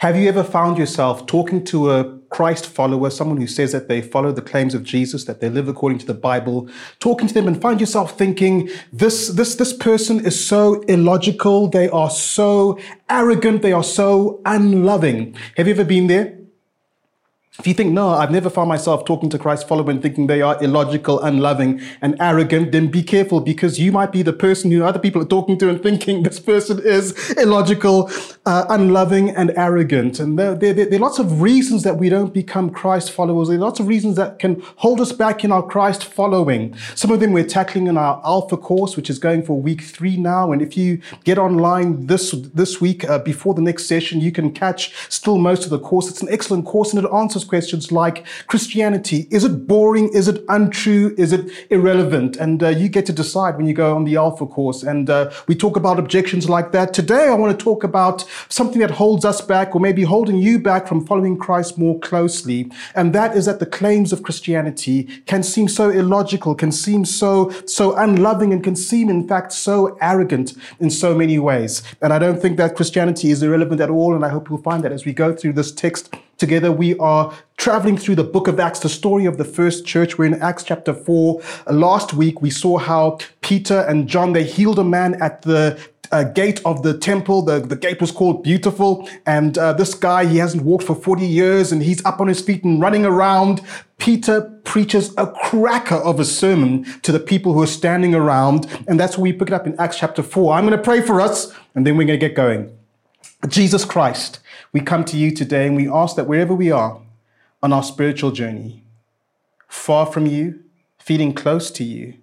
Have you ever found yourself talking to a Christ follower, someone who says that they follow the claims of Jesus, that they live according to the Bible, talking to them and find yourself thinking, this, this, this person is so illogical, they are so arrogant, they are so unloving. Have you ever been there? If you think, no, I've never found myself talking to Christ follower and thinking they are illogical, unloving, and arrogant, then be careful because you might be the person who other people are talking to and thinking this person is illogical, uh, unloving, and arrogant. And there, there, there, are lots of reasons that we don't become Christ followers. There are lots of reasons that can hold us back in our Christ following. Some of them we're tackling in our Alpha course, which is going for week three now. And if you get online this, this week uh, before the next session, you can catch still most of the course. It's an excellent course and it answers questions like Christianity, is it boring? Is it untrue? Is it irrelevant? And uh, you get to decide when you go on the Alpha course. And uh, we talk about objections like that. Today, I want to talk about something that holds us back or maybe holding you back from following Christ more closely. And that is that the claims of Christianity can seem so illogical, can seem so, so unloving, and can seem, in fact, so arrogant in so many ways. And I don't think that Christianity is irrelevant at all. And I hope you'll find that as we go through this text Together, we are traveling through the book of Acts, the story of the first church. We're in Acts chapter 4. Last week, we saw how Peter and John, they healed a man at the uh, gate of the temple. The, the gate was called Beautiful. And uh, this guy, he hasn't walked for 40 years and he's up on his feet and running around. Peter preaches a cracker of a sermon to the people who are standing around. And that's where we pick it up in Acts chapter 4. I'm going to pray for us and then we're going to get going. Jesus Christ, we come to you today and we ask that wherever we are on our spiritual journey, far from you, feeling close to you,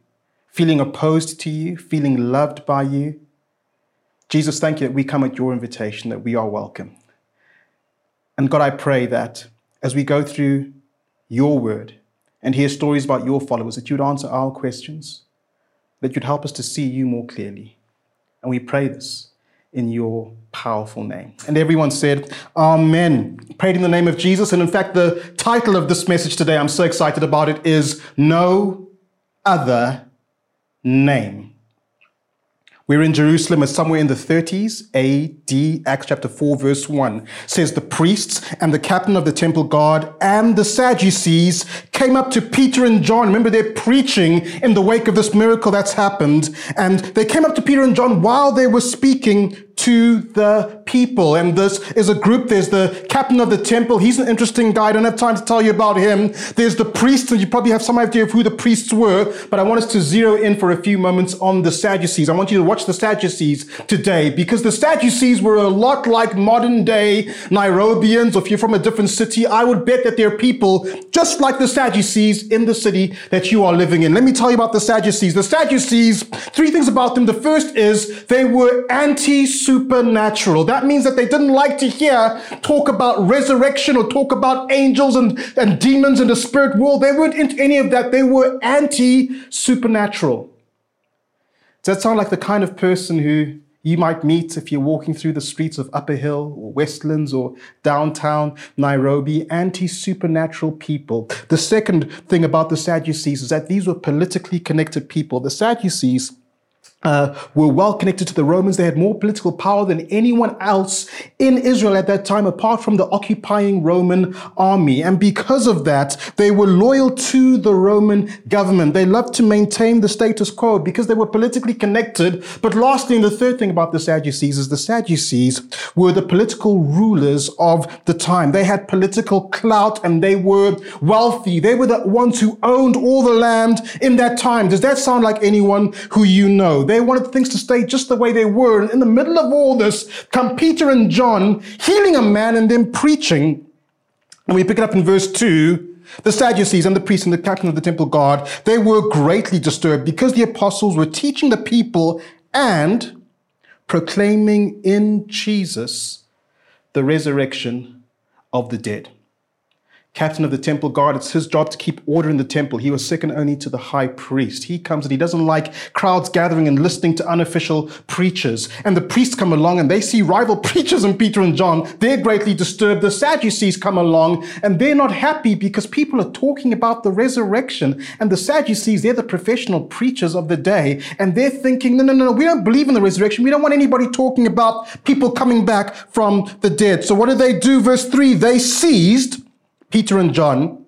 feeling opposed to you, feeling loved by you, Jesus, thank you that we come at your invitation, that we are welcome. And God, I pray that as we go through your word and hear stories about your followers, that you'd answer our questions, that you'd help us to see you more clearly. And we pray this in your powerful name. And everyone said, Amen. Prayed in the name of Jesus. And in fact, the title of this message today, I'm so excited about it, is No Other Name. We're in Jerusalem, it's somewhere in the 30s AD. Acts chapter 4, verse 1 says, The priests and the captain of the temple guard and the Sadducees came up to Peter and John. Remember, they're preaching in the wake of this miracle that's happened. And they came up to Peter and John while they were speaking to the people. And this is a group. There's the captain of the temple. He's an interesting guy. I don't have time to tell you about him. There's the priests, and you probably have some idea of who the priests were, but I want us to zero in for a few moments on the Sadducees. I want you to watch the Sadducees today because the Sadducees were a lot like modern day Nairobians, if you're from a different city, I would bet that there are people just like the Sadducees in the city that you are living in. Let me tell you about the Sadducees. The Sadducees, three things about them. The first is they were anti supernatural. That means that they didn't like to hear talk about resurrection or talk about angels and, and demons in the spirit world. They weren't into any of that. They were anti supernatural. Does that sound like the kind of person who you might meet if you're walking through the streets of Upper Hill or Westlands or downtown Nairobi, anti supernatural people. The second thing about the Sadducees is that these were politically connected people. The Sadducees uh, were well connected to the Romans. They had more political power than anyone else in Israel at that time, apart from the occupying Roman army. And because of that, they were loyal to the Roman government. They loved to maintain the status quo because they were politically connected. But lastly, and the third thing about the Sadducees is the Sadducees were the political rulers of the time. They had political clout and they were wealthy. They were the ones who owned all the land in that time. Does that sound like anyone who you know? They wanted things to stay just the way they were. And in the middle of all this, come Peter and John healing a man and then preaching. And we pick it up in verse 2. The Sadducees and the priests and the captain of the temple guard, they were greatly disturbed because the apostles were teaching the people and proclaiming in Jesus the resurrection of the dead. Captain of the temple guard. It's his job to keep order in the temple. He was second only to the high priest. He comes and he doesn't like crowds gathering and listening to unofficial preachers. And the priests come along and they see rival preachers in Peter and John. They're greatly disturbed. The Sadducees come along and they're not happy because people are talking about the resurrection. And the Sadducees, they're the professional preachers of the day. And they're thinking, no, no, no, we don't believe in the resurrection. We don't want anybody talking about people coming back from the dead. So what do they do? Verse 3 they seized Peter and John,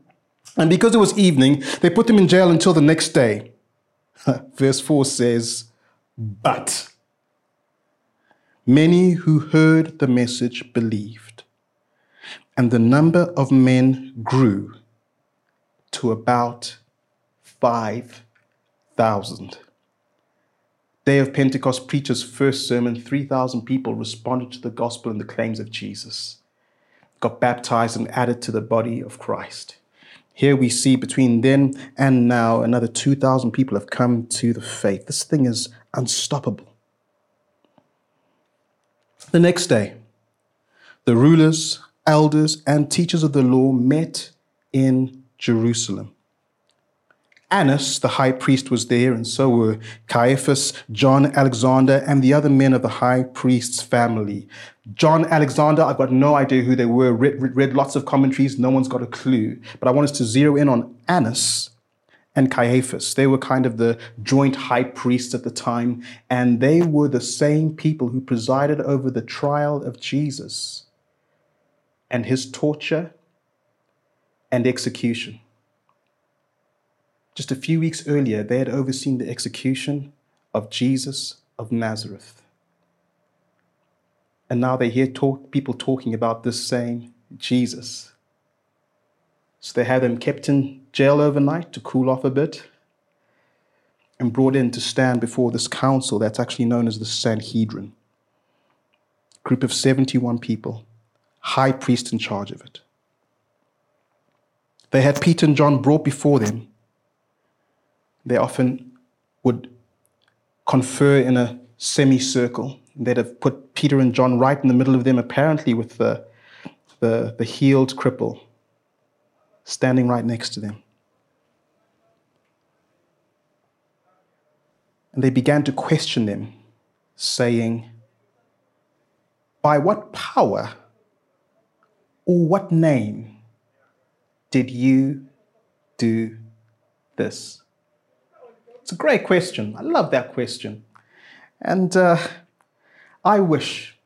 and because it was evening, they put them in jail until the next day. Verse 4 says, But many who heard the message believed, and the number of men grew to about 5,000. Day of Pentecost preacher's first sermon, 3,000 people responded to the gospel and the claims of Jesus got baptized and added to the body of Christ. Here we see between then and now, another 2,000 people have come to the faith. This thing is unstoppable. The next day, the rulers, elders, and teachers of the law met in Jerusalem. Annas, the high priest, was there, and so were Caiaphas, John, Alexander, and the other men of the high priest's family. John, Alexander, I've got no idea who they were, read, read, read lots of commentaries, no one's got a clue. But I want us to zero in on Annas and Caiaphas. They were kind of the joint high priests at the time, and they were the same people who presided over the trial of Jesus and his torture and execution. Just a few weeks earlier, they had overseen the execution of Jesus of Nazareth. And now they hear talk, people talking about this same Jesus. So they had him kept in jail overnight to cool off a bit and brought in to stand before this council that's actually known as the Sanhedrin. Group of 71 people, high priest in charge of it. They had Peter and John brought before them they often would confer in a semicircle. They'd have put Peter and John right in the middle of them, apparently with the, the, the healed cripple standing right next to them. And they began to question them, saying, By what power or what name did you do this? It's a great question. I love that question. And uh, I wish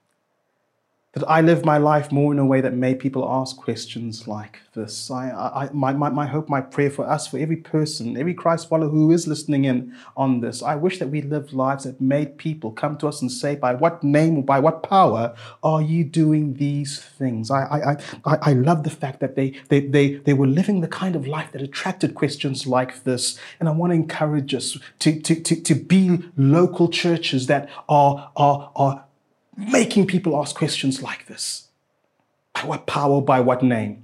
that I live my life more in a way that made people ask questions like this. I, I, my, my, my hope, my prayer for us, for every person, every Christ follower who is listening in on this, I wish that we lived lives that made people come to us and say, by what name or by what power are you doing these things? I, I, I, I love the fact that they, they, they, they were living the kind of life that attracted questions like this. And I want to encourage us to, to, to, to be local churches that are, are, are making people ask questions like this By what power, by what name?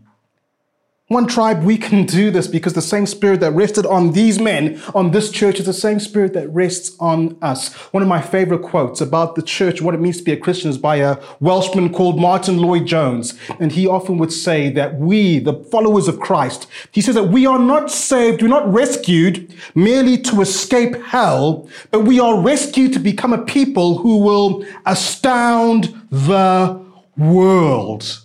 One tribe, we can do this because the same spirit that rested on these men, on this church, is the same spirit that rests on us. One of my favorite quotes about the church, what it means to be a Christian, is by a Welshman called Martyn Lloyd-Jones. And he often would say that we, the followers of Christ, he says that we are not saved, we're not rescued merely to escape hell, but we are rescued to become a people who will astound the world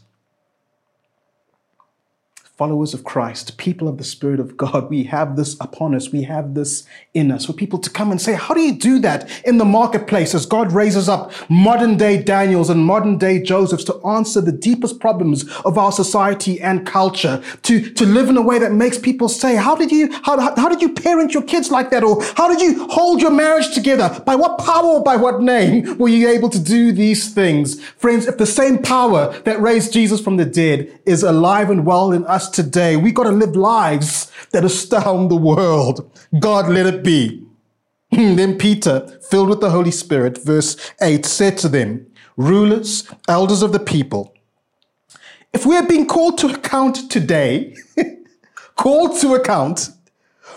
followers of Christ, people of the Spirit of God, we have this upon us. We have this in us for people to come and say, How do you do that in the marketplace as God raises up modern day Daniels and modern day Josephs to answer the deepest problems of our society and culture, to, to live in a way that makes people say, How did you, how, how did you parent your kids like that? Or how did you hold your marriage together? By what power by what name were you able to do these things? Friends, if the same power that raised Jesus from the dead is alive and well in us, us today. We got to live lives that astound the world. God, let it be. Hmm, then Peter, filled with the Holy Spirit, verse 8, said to them, Rulers, elders of the people, if we are being called to account today, called to account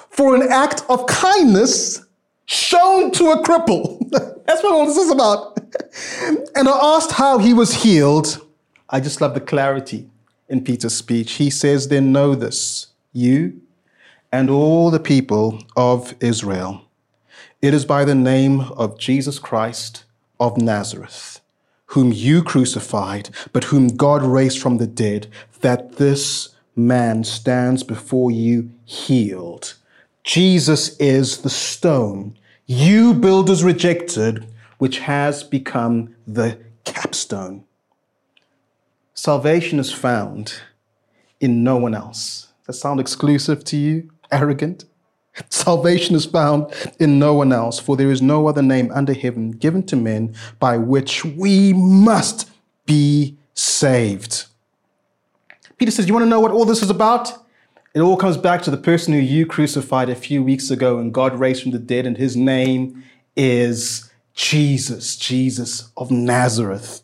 for an act of kindness shown to a cripple. That's what all this is about. and I asked how he was healed. I just love the clarity in Peter's speech. He says, Then know this, you and all the people of Israel. It is by the name of Jesus Christ of Nazareth, whom you crucified, but whom God raised from the dead, that this man stands before you healed. Jesus is the stone you builders rejected, which has become the capstone. Salvation is found in no one else. Does that sound exclusive to you? Arrogant? Salvation is found in no one else, for there is no other name under heaven given to men by which we must be saved. Peter says, You want to know what all this is about? It all comes back to the person who you crucified a few weeks ago and God raised from the dead, and his name is Jesus, Jesus of Nazareth.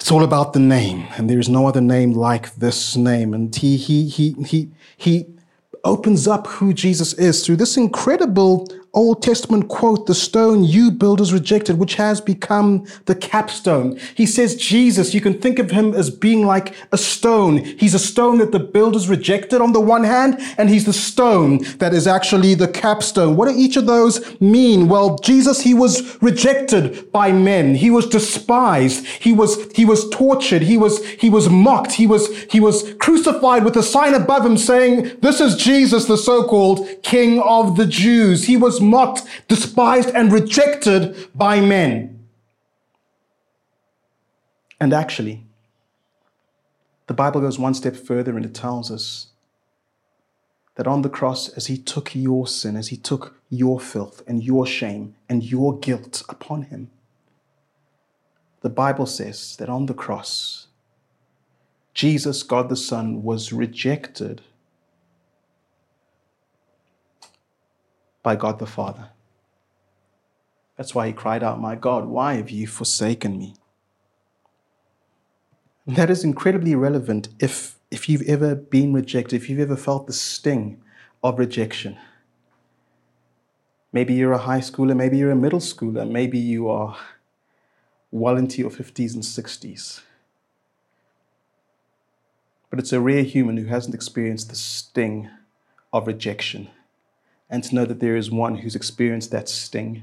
It's all about the name, and there is no other name like this name. And he, he, he, he, he opens up who Jesus is through this incredible Old Testament quote, the stone you builders rejected, which has become the capstone. He says, Jesus, you can think of him as being like a stone. He's a stone that the builders rejected on the one hand, and he's the stone that is actually the capstone. What do each of those mean? Well, Jesus, he was rejected by men. He was despised. He was, he was tortured. He was, he was mocked. He was, he was crucified with a sign above him saying, this is Jesus, the so-called King of the Jews. He was mocked, despised, and rejected by men. And actually, the Bible goes one step further and it tells us that on the cross, as he took your sin, as he took your filth and your shame and your guilt upon him, the Bible says that on the cross, Jesus, God the Son, was rejected by God the Father. That's why he cried out, My God, why have you forsaken me? And that is incredibly relevant if, if you've ever been rejected, if you've ever felt the sting of rejection. Maybe you're a high schooler, maybe you're a middle schooler, maybe you are well into your 50s and 60s. But it's a rare human who hasn't experienced the sting of rejection and to know that there is one who's experienced that sting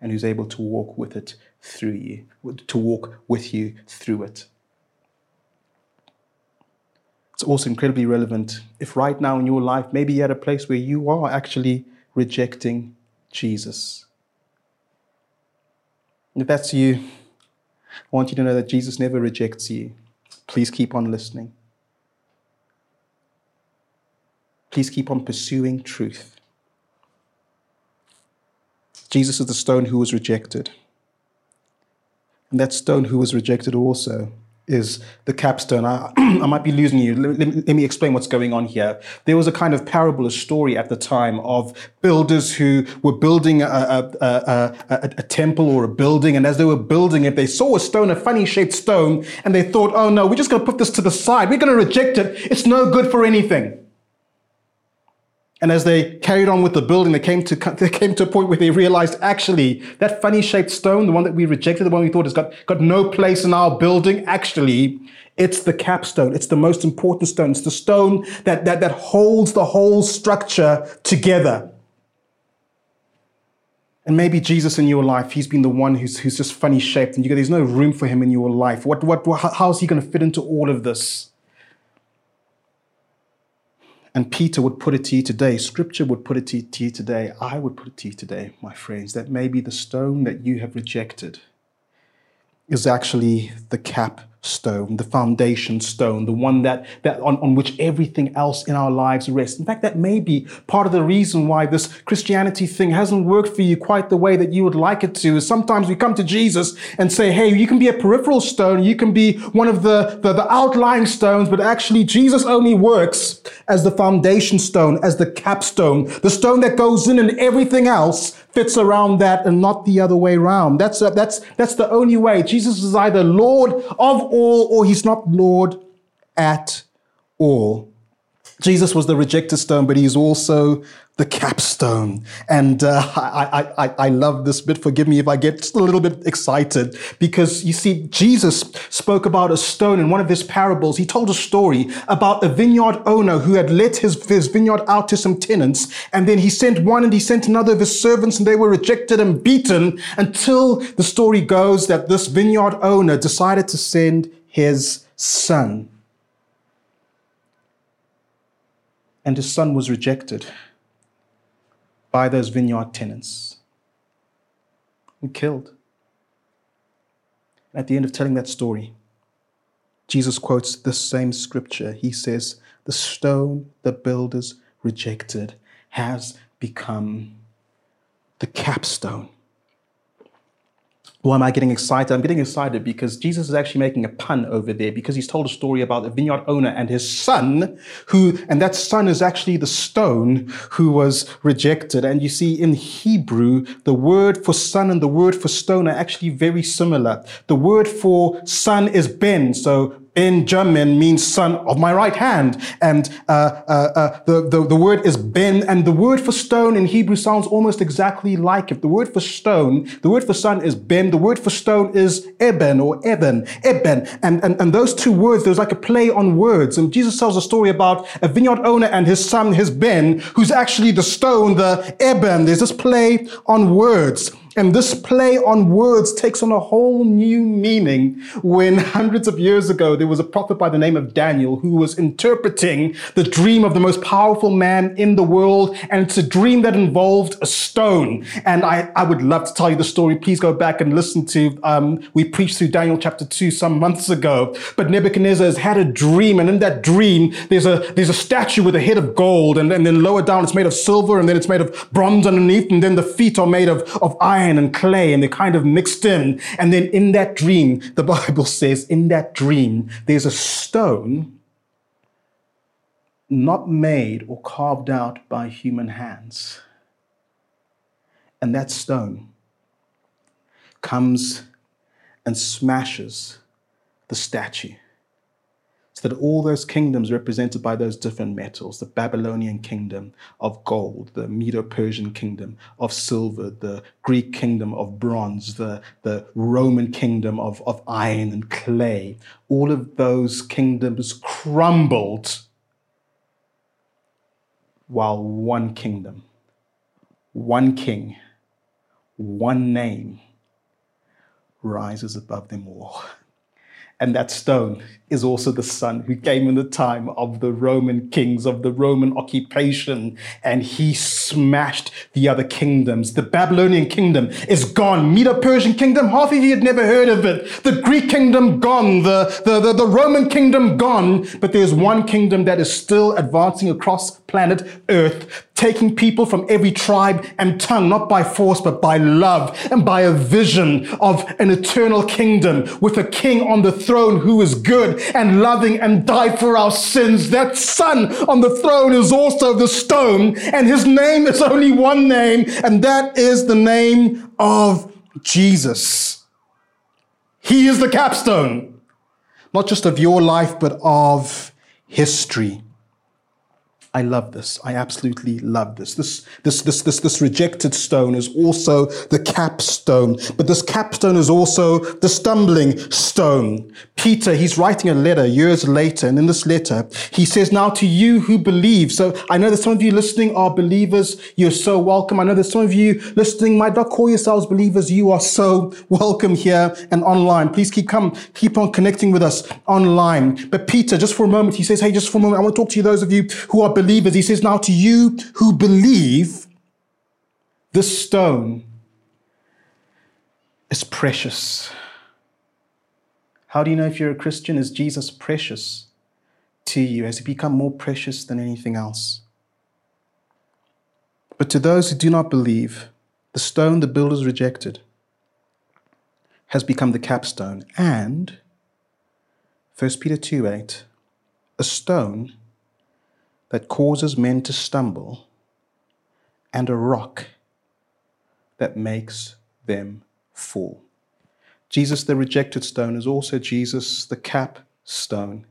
and who's able to walk with it through you, to walk with you through it. It's also incredibly relevant if right now in your life, maybe you're at a place where you are actually rejecting Jesus. If that's you, I want you to know that Jesus never rejects you. Please keep on listening. Please keep on pursuing truth. Jesus is the stone who was rejected. And that stone who was rejected also is the capstone. I, I might be losing you. Let, let, let, me explain what's going on here. There was a kind of parable, a story at the time of builders who were building a, a, a, a, temple or a building. And as they were building it, they saw a stone, a funny shaped stone, and they thought, oh no, we're just going to put this to the side. We're going to reject it. It's no good for anything. And as they carried on with the building, they came to they came to a point where they realized actually that funny shaped stone, the one that we rejected, the one we thought has got, got no place in our building, actually, it's the capstone. It's the most important stone. It's the stone that, that, that holds the whole structure together. And maybe Jesus in your life, he's been the one who's, who's just funny shaped, and you go, there's no room for him in your life. What, what, how is he going to fit into all of this? And Peter would put it to you today, Scripture would put it to you today, I would put it to you today, my friends, that maybe the stone that you have rejected is actually the cap stone, the foundation stone, the one that, that on, on which everything else in our lives rests. In fact, that may be part of the reason why this Christianity thing hasn't worked for you quite the way that you would like it to. Is sometimes we come to Jesus and say, hey, you can be a peripheral stone, you can be one of the, the, the outlying stones, but actually Jesus only works as the foundation stone, as the capstone, the stone that goes in and everything else fits around that and not the other way around. That's, uh, that's, that's the only way. Jesus is either Lord of all or he's not Lord at all. Jesus was the rejected stone, but he's also the capstone. And uh, I, I, I love this bit. Forgive me if I get just a little bit excited because you see, Jesus spoke about a stone in one of his parables. He told a story about a vineyard owner who had let his, his vineyard out to some tenants. And then he sent one and he sent another of his servants and they were rejected and beaten until the story goes that this vineyard owner decided to send his son and his son was rejected by those vineyard tenants and killed. At the end of telling that story, Jesus quotes this same scripture. He says, The stone the builders rejected has become the capstone why am I getting excited? I'm getting excited because Jesus is actually making a pun over there because he's told a story about a vineyard owner and his son, who, and that son is actually the stone who was rejected. And you see, in Hebrew, the word for son and the word for stone are actually very similar. The word for son is ben. So in German means son of my right hand. And uh, uh, uh, the, the, the word is ben. And the word for stone in Hebrew sounds almost exactly like it. The word for stone, the word for son is ben. The word for stone is eben or eben, eben. And, and, and those two words, there's like a play on words. And Jesus tells a story about a vineyard owner and his son, his ben, who's actually the stone, the eben. There's this play on words. And this play on words takes on a whole new meaning when hundreds of years ago there was a prophet by the name of Daniel who was interpreting the dream of the most powerful man in the world. And it's a dream that involved a stone. And I, I would love to tell you the story. Please go back and listen to, um, we preached through Daniel chapter two some months ago. But Nebuchadnezzar has had a dream. And in that dream, there's a, there's a statue with a head of gold. And, and then lower down, it's made of silver. And then it's made of bronze underneath. And then the feet are made of, of iron iron and clay and they're kind of mixed in. And then in that dream, the Bible says, in that dream, there's a stone not made or carved out by human hands. And that stone comes and smashes the statue so that all those kingdoms represented by those different metals the Babylonian kingdom of gold, the Medo Persian kingdom of silver, the Greek kingdom of bronze, the, the Roman kingdom of, of iron and clay all of those kingdoms crumbled while one kingdom, one king, one name rises above them all. And that stone is also the son who came in the time of the Roman kings, of the Roman occupation, and he smashed the other kingdoms. The Babylonian kingdom is gone. Medo Persian kingdom, half of you had never heard of it. The Greek kingdom gone. The, the, the, the Roman kingdom gone. But there's one kingdom that is still advancing across planet Earth, taking people from every tribe and tongue, not by force, but by love and by a vision of an eternal kingdom with a king on the throne who is good and loving and died for our sins. That son on the throne is also the stone, and his name is only one name, and that is the name of Jesus. He is the capstone, not just of your life, but of history. I love this. I absolutely love this. This, this, this, this, this rejected stone is also the capstone, but this capstone is also the stumbling stone. Peter, he's writing a letter years later, and in this letter, he says, Now to you who believe. So I know that some of you listening are believers. You're so welcome. I know that some of you listening might not call yourselves believers. You are so welcome here and online. Please keep come, keep on connecting with us online. But Peter, just for a moment, he says, Hey, just for a moment, I want to talk to you, those of you who are believers. He says, Now to you who believe, this stone is precious. How do you know if you're a Christian? Is Jesus precious to you? Has he become more precious than anything else? But to those who do not believe, the stone the builders rejected has become the capstone. And 1 Peter 2 8, a stone that causes men to stumble, and a rock that makes them fall. Jesus, the rejected stone, is also Jesus, the capstone.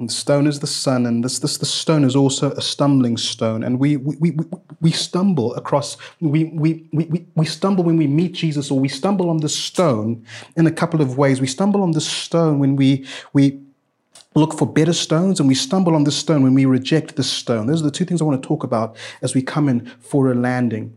And the stone is the son, and this, this the stone is also a stumbling stone. And we we, we, we stumble across, we, we, we, we stumble when we meet Jesus, or we stumble on the stone in a couple of ways. We stumble on the stone when we we look for better stones, and we stumble on the stone when we reject the stone. Those are the two things I want to talk about as we come in for a landing.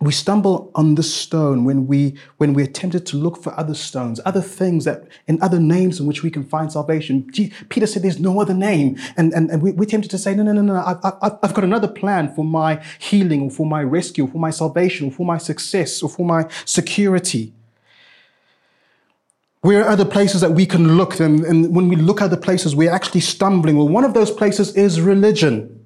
We stumble on the stone when we when we're tempted to look for other stones other things that in other names in which we can find salvation. Peter said there's no other name. And and, and we, are tempted to say no no no no I've, I've, I've got another plan for my healing or for my rescue or for my salvation or for my success or for my security where are other places that we can look and, and when we look at the places we're actually stumbling well one of those places is religion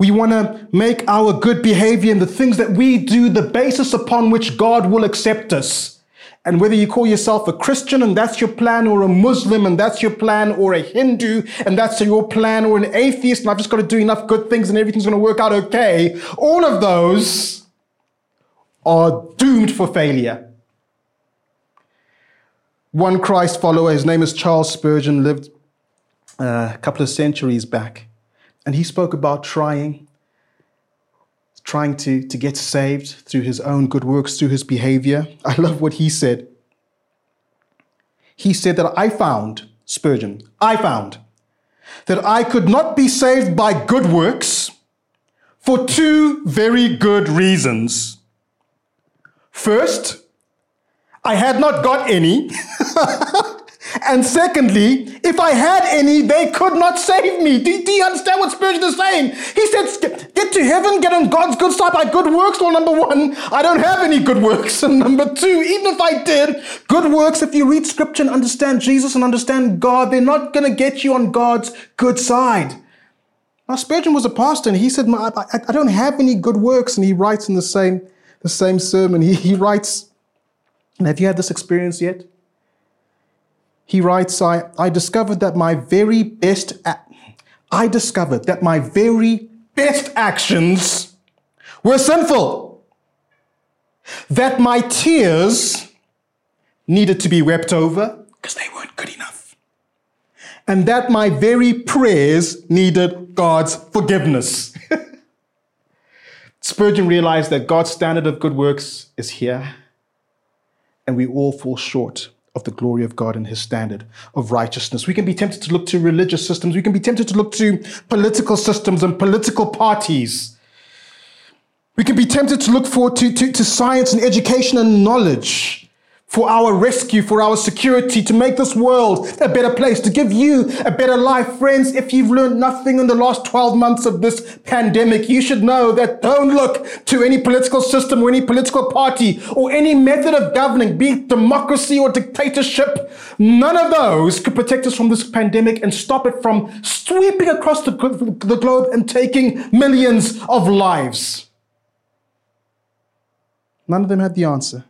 we want to make our good behavior and the things that we do the basis upon which God will accept us. And whether you call yourself a Christian and that's your plan, or a Muslim and that's your plan, or a Hindu and that's your plan, or an atheist and I've just got to do enough good things and everything's going to work out okay, all of those are doomed for failure. One Christ follower, his name is Charles Spurgeon, lived uh, a couple of centuries back. And he spoke about trying, trying to, to get saved through his own good works, through his behavior. I love what he said. He said that I found, Spurgeon, I found that I could not be saved by good works for two very good reasons. First, I had not got any. And secondly, if I had any, they could not save me. Do, do you understand what Spurgeon is saying? He said, get to heaven, get on God's good side by good works. Well, number one, I don't have any good works. And number two, even if I did, good works, if you read scripture and understand Jesus and understand God, they're not going to get you on God's good side. Now, Spurgeon was a pastor and he said, I, I, don't have any good works. And he writes in the same, the same sermon, he, he writes, and have you had this experience yet? He writes, I, I discovered that my very best, I discovered that my very best actions were sinful. That my tears needed to be wept over because they weren't good enough. And that my very prayers needed God's forgiveness. Spurgeon realized that God's standard of good works is here, and we all fall short of the glory of God and his standard of righteousness. We can be tempted to look to religious systems. We can be tempted to look to political systems and political parties. We can be tempted to look forward to, to, to science and education and knowledge for our rescue, for our security, to make this world a better place, to give you a better life. Friends, if you've learned nothing in the last 12 months of this pandemic, you should know that don't look to any political system or any political party or any method of governing, be it democracy or dictatorship. None of those could protect us from this pandemic and stop it from sweeping across the, the globe and taking millions of lives. None of them had the answer.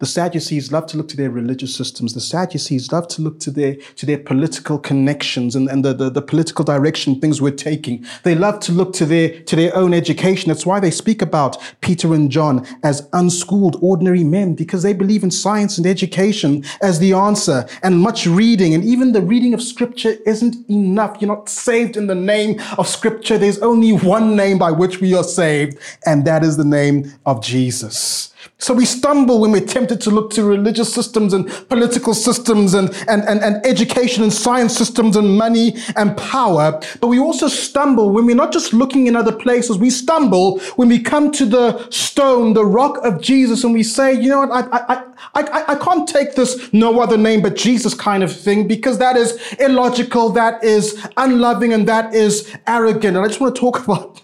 The Sadducees love to look to their religious systems. The Sadducees love to look to their, to their political connections and, and the, the, the, political direction things we're taking. They love to look to their, to their own education. That's why they speak about Peter and John as unschooled, ordinary men, because they believe in science and education as the answer and much reading. And even the reading of scripture isn't enough. You're not saved in the name of scripture. There's only one name by which we are saved, and that is the name of Jesus. So we stumble when we're tempted to look to religious systems and political systems and, and, and, and education and science systems and money and power. But we also stumble when we're not just looking in other places. We stumble when we come to the stone, the rock of Jesus, and we say, you know what, I, I, I, I can't take this no other name but Jesus kind of thing because that is illogical, that is unloving, and that is arrogant. And I just want to talk about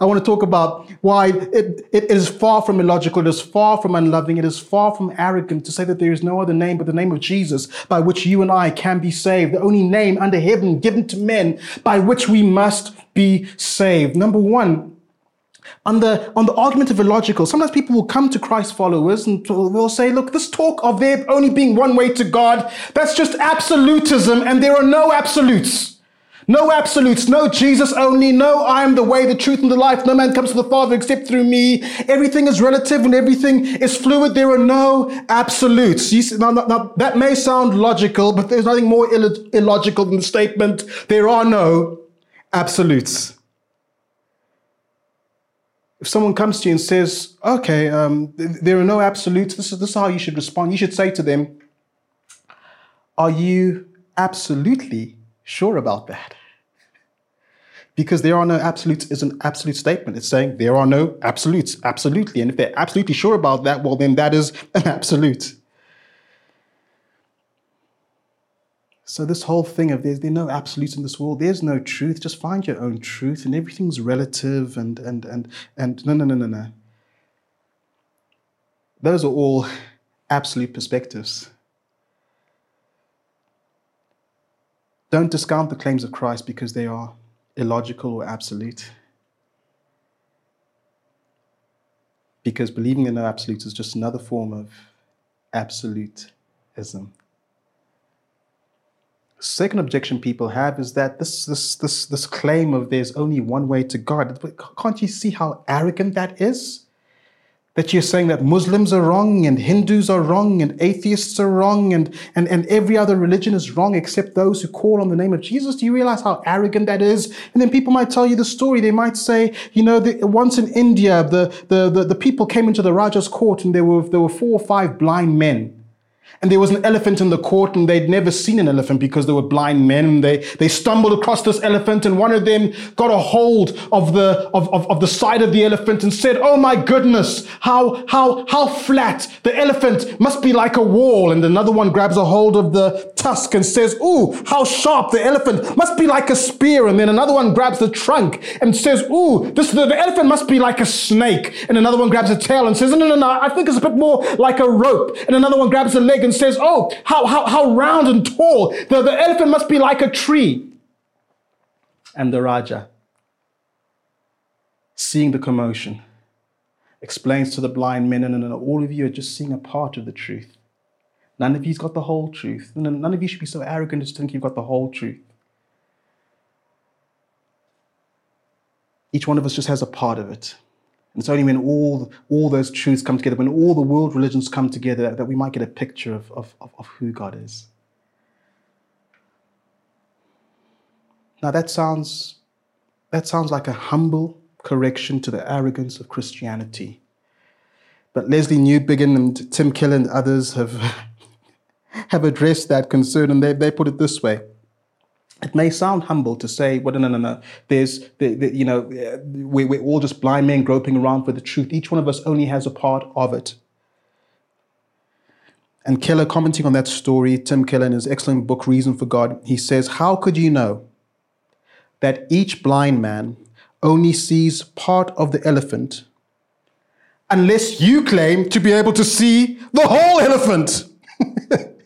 I want to talk about why it, it is far from illogical, it is far from unloving, it is far from arrogant to say that there is no other name but the name of Jesus by which you and I can be saved, the only name under heaven given to men by which we must be saved. Number one, on the, on the argument of illogical, sometimes people will come to Christ followers and they'll say, look, this talk of there only being one way to God, that's just absolutism and there are no absolutes. No absolutes, no Jesus only, no I am the way, the truth, and the life. No man comes to the Father except through me. Everything is relative and everything is fluid. There are no absolutes. See, now, now, that may sound logical, but there's nothing more Ill- illogical than the statement there are no absolutes. If someone comes to you and says, okay, um, there are no absolutes, this is, this is how you should respond. You should say to them, are you absolutely sure about that? Because there are no absolutes is an absolute statement. It's saying there are no absolutes, absolutely. And if they're absolutely sure about that, well, then that is an absolute. So this whole thing of there's there no absolutes in this world, there's no truth. Just find your own truth, and everything's relative. And and and and no no no no no. Those are all absolute perspectives. Don't discount the claims of Christ because they are illogical or absolute. Because believing in no absolutes is just another form of absolutism. Second objection people have is that this, this, this, this claim of there's only one way to God, can't you see how arrogant that is? That you're saying that Muslims are wrong and Hindus are wrong and atheists are wrong and, and, and every other religion is wrong except those who call on the name of Jesus? Do you realize how arrogant that is? And then people might tell you the story. They might say, you know, the, once in India, the, the, the, the people came into the Raja's court and there were, there were four or five blind men. And there was an elephant in the court, and they'd never seen an elephant because they were blind men. And they, they stumbled across this elephant, and one of them got a hold of the, of, of, of the side of the elephant and said, Oh my goodness, how, how, how flat. The elephant must be like a wall. And another one grabs a hold of the tusk and says, Ooh, how sharp. The elephant must be like a spear. And then another one grabs the trunk and says, Ooh, this, the, the elephant must be like a snake. And another one grabs a tail and says, No, no, no, I think it's a bit more like a rope. And another one grabs a leg and says, Oh, how, how, how round and tall. The, the elephant must be like a tree. And the Raja, seeing the commotion, explains to the blind men, and all of you are just seeing a part of the truth. None of you's got the whole truth. None of you should be so arrogant as to think you've got the whole truth. Each one of us just has a part of it. And it's only when all, all those truths come together, when all the world religions come together, that, we might get a picture of, of, of who God is. Now that sounds that sounds like a humble correction to the arrogance of Christianity. But Lesslie Newbigin and Tim Keller and others have, have addressed that concern, and they, they put it this way. It may sound humble to say, well, no, no, no, no. there's, the, the, you know, we, we're all just blind men groping around for the truth. Each one of us only has a part of it. And Keller, commenting on that story, Tim Keller, in his excellent book, Reason for God, he says, How could you know that each blind man only sees part of the elephant unless you claim to be able to see the whole elephant?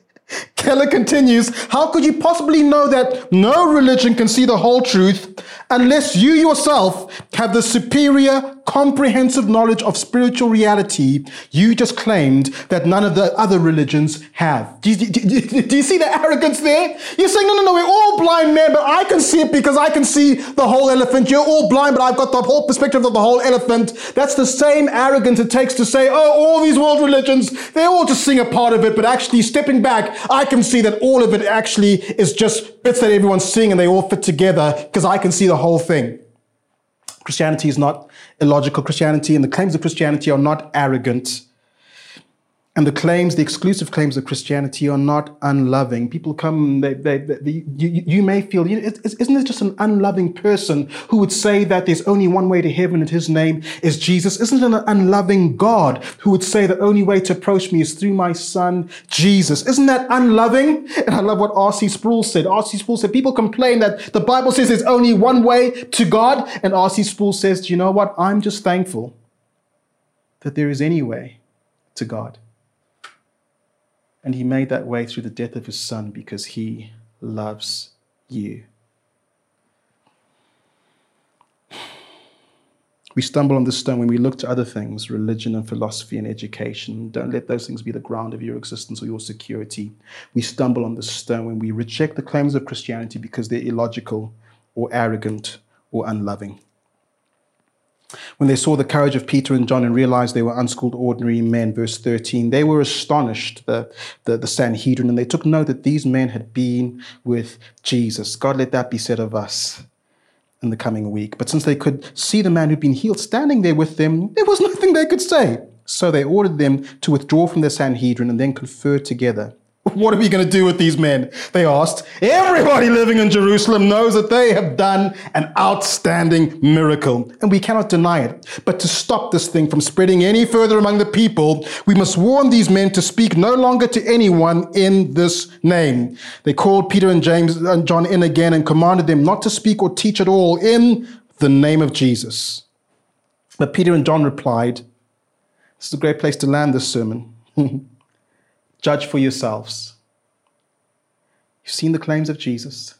Keller continues, how could you possibly know that no religion can see the whole truth unless you yourself have the superior, comprehensive knowledge of spiritual reality you just claimed that none of the other religions have? Do you, do, do, do you see the arrogance there? You're saying, no, no, no, we're all blind men, but I can see it because I can see the whole elephant. You're all blind, but I've got the whole perspective of the whole elephant. That's the same arrogance it takes to say, oh, all these world religions, they're all just seeing a part of it, but actually stepping back, I can see that all of it actually is just bits that everyone's seeing and they all fit together because I can see the whole thing. Christianity is not illogical. Christianity and the claims of Christianity are not arrogant. And the claims, the exclusive claims of Christianity are not unloving. People come, they, they, they, you, you, may feel, you know, isn't it just an unloving person who would say that there's only one way to heaven and his name is Jesus? Isn't it an unloving God who would say the only way to approach me is through my son, Jesus? Isn't that unloving? And I love what R.C. Sproul said. R.C. Sproul said, people complain that the Bible says there's only one way to God. And R.C. Sproul says, do you know what? I'm just thankful that there is any way to God. And he made that way through the death of his son because he loves you. We stumble on this stone when we look to other things, religion and philosophy and education. Don't let those things be the ground of your existence or your security. We stumble on this stone when we reject the claims of Christianity because they're illogical or arrogant or unloving. When they saw the courage of Peter and John and realized they were unschooled, ordinary men, verse 13, they were astonished, the, the, the Sanhedrin, and they took note that these men had been with Jesus. God, let that be said of us in the coming week. But since they could see the man who'd been healed standing there with them, there was nothing they could say. So they ordered them to withdraw from the Sanhedrin and then confer together. What are we going to do with these men? They asked. Everybody living in Jerusalem knows that they have done an outstanding miracle, and we cannot deny it. But to stop this thing from spreading any further among the people, we must warn these men to speak no longer to anyone in this name. They called Peter and James and John in again and commanded them not to speak or teach at all in the name of Jesus. But Peter and John replied, This is a great place to land this sermon. Judge for yourselves. You've seen the claims of Jesus.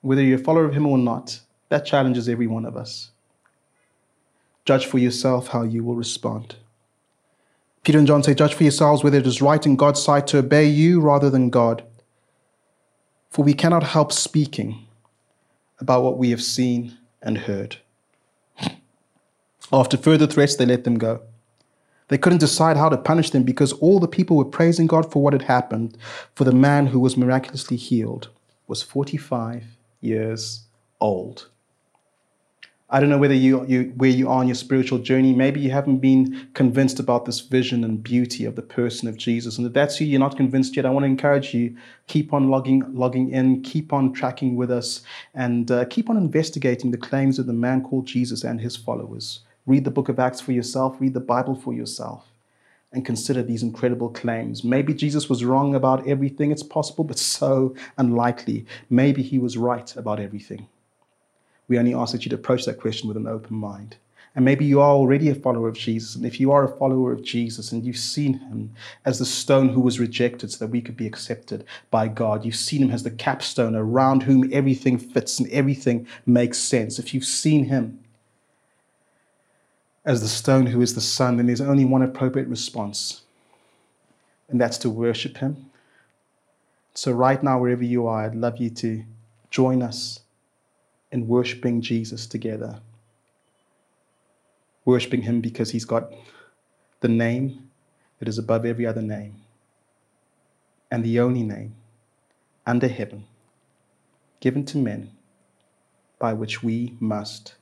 Whether you're a follower of him or not, that challenges every one of us. Judge for yourself how you will respond. Peter and John say, Judge for yourselves whether it is right in God's sight to obey you rather than God. For we cannot help speaking about what we have seen and heard. After further threats, they let them go. They couldn't decide how to punish them because all the people were praising God for what had happened, for the man who was miraculously healed was 45 years old. I don't know whether you, you, where you are on your spiritual journey. Maybe you haven't been convinced about this vision and beauty of the person of Jesus. And if that's you, you're not convinced yet. I want to encourage you: keep on logging, logging in, keep on tracking with us, and uh, keep on investigating the claims of the man called Jesus and his followers. Read the book of Acts for yourself, read the Bible for yourself, and consider these incredible claims. Maybe Jesus was wrong about everything, it's possible, but so unlikely. Maybe he was right about everything. We only ask that you to approach that question with an open mind. And maybe you are already a follower of Jesus. And if you are a follower of Jesus and you've seen him as the stone who was rejected so that we could be accepted by God, you've seen him as the capstone around whom everything fits and everything makes sense. If you've seen him as the stone who is the Son, then there's only one appropriate response, and that's to worship Him. So, right now, wherever you are, I'd love you to join us in worshiping Jesus together. Worshiping Him because He's got the name that is above every other name, and the only name under heaven given to men by which we must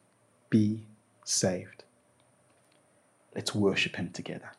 be saved. Let's worship Him together.